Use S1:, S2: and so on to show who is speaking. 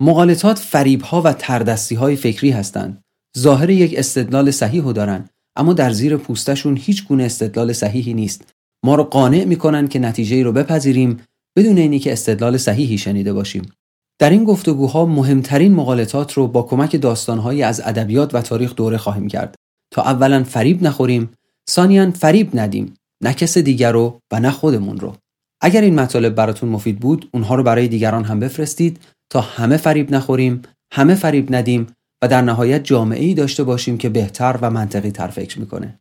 S1: مغالطات فریبها و تردستی های فکری هستند. ظاهر یک استدلال صحیح رو دارن اما در زیر پوستشون هیچ گونه استدلال صحیحی نیست. ما رو قانع می‌کنن که نتیجه رو بپذیریم بدون اینی که استدلال صحیحی شنیده باشیم. در این گفتگوها مهمترین مغالطات رو با کمک داستانهایی از ادبیات و تاریخ دوره خواهیم کرد تا اولا فریب نخوریم ثانیا فریب ندیم نه کس دیگر رو و نه خودمون رو اگر این مطالب براتون مفید بود اونها رو برای دیگران هم بفرستید تا همه فریب نخوریم همه فریب ندیم و در نهایت جامعه ای داشته باشیم که بهتر و منطقی تر فکر می‌کنه.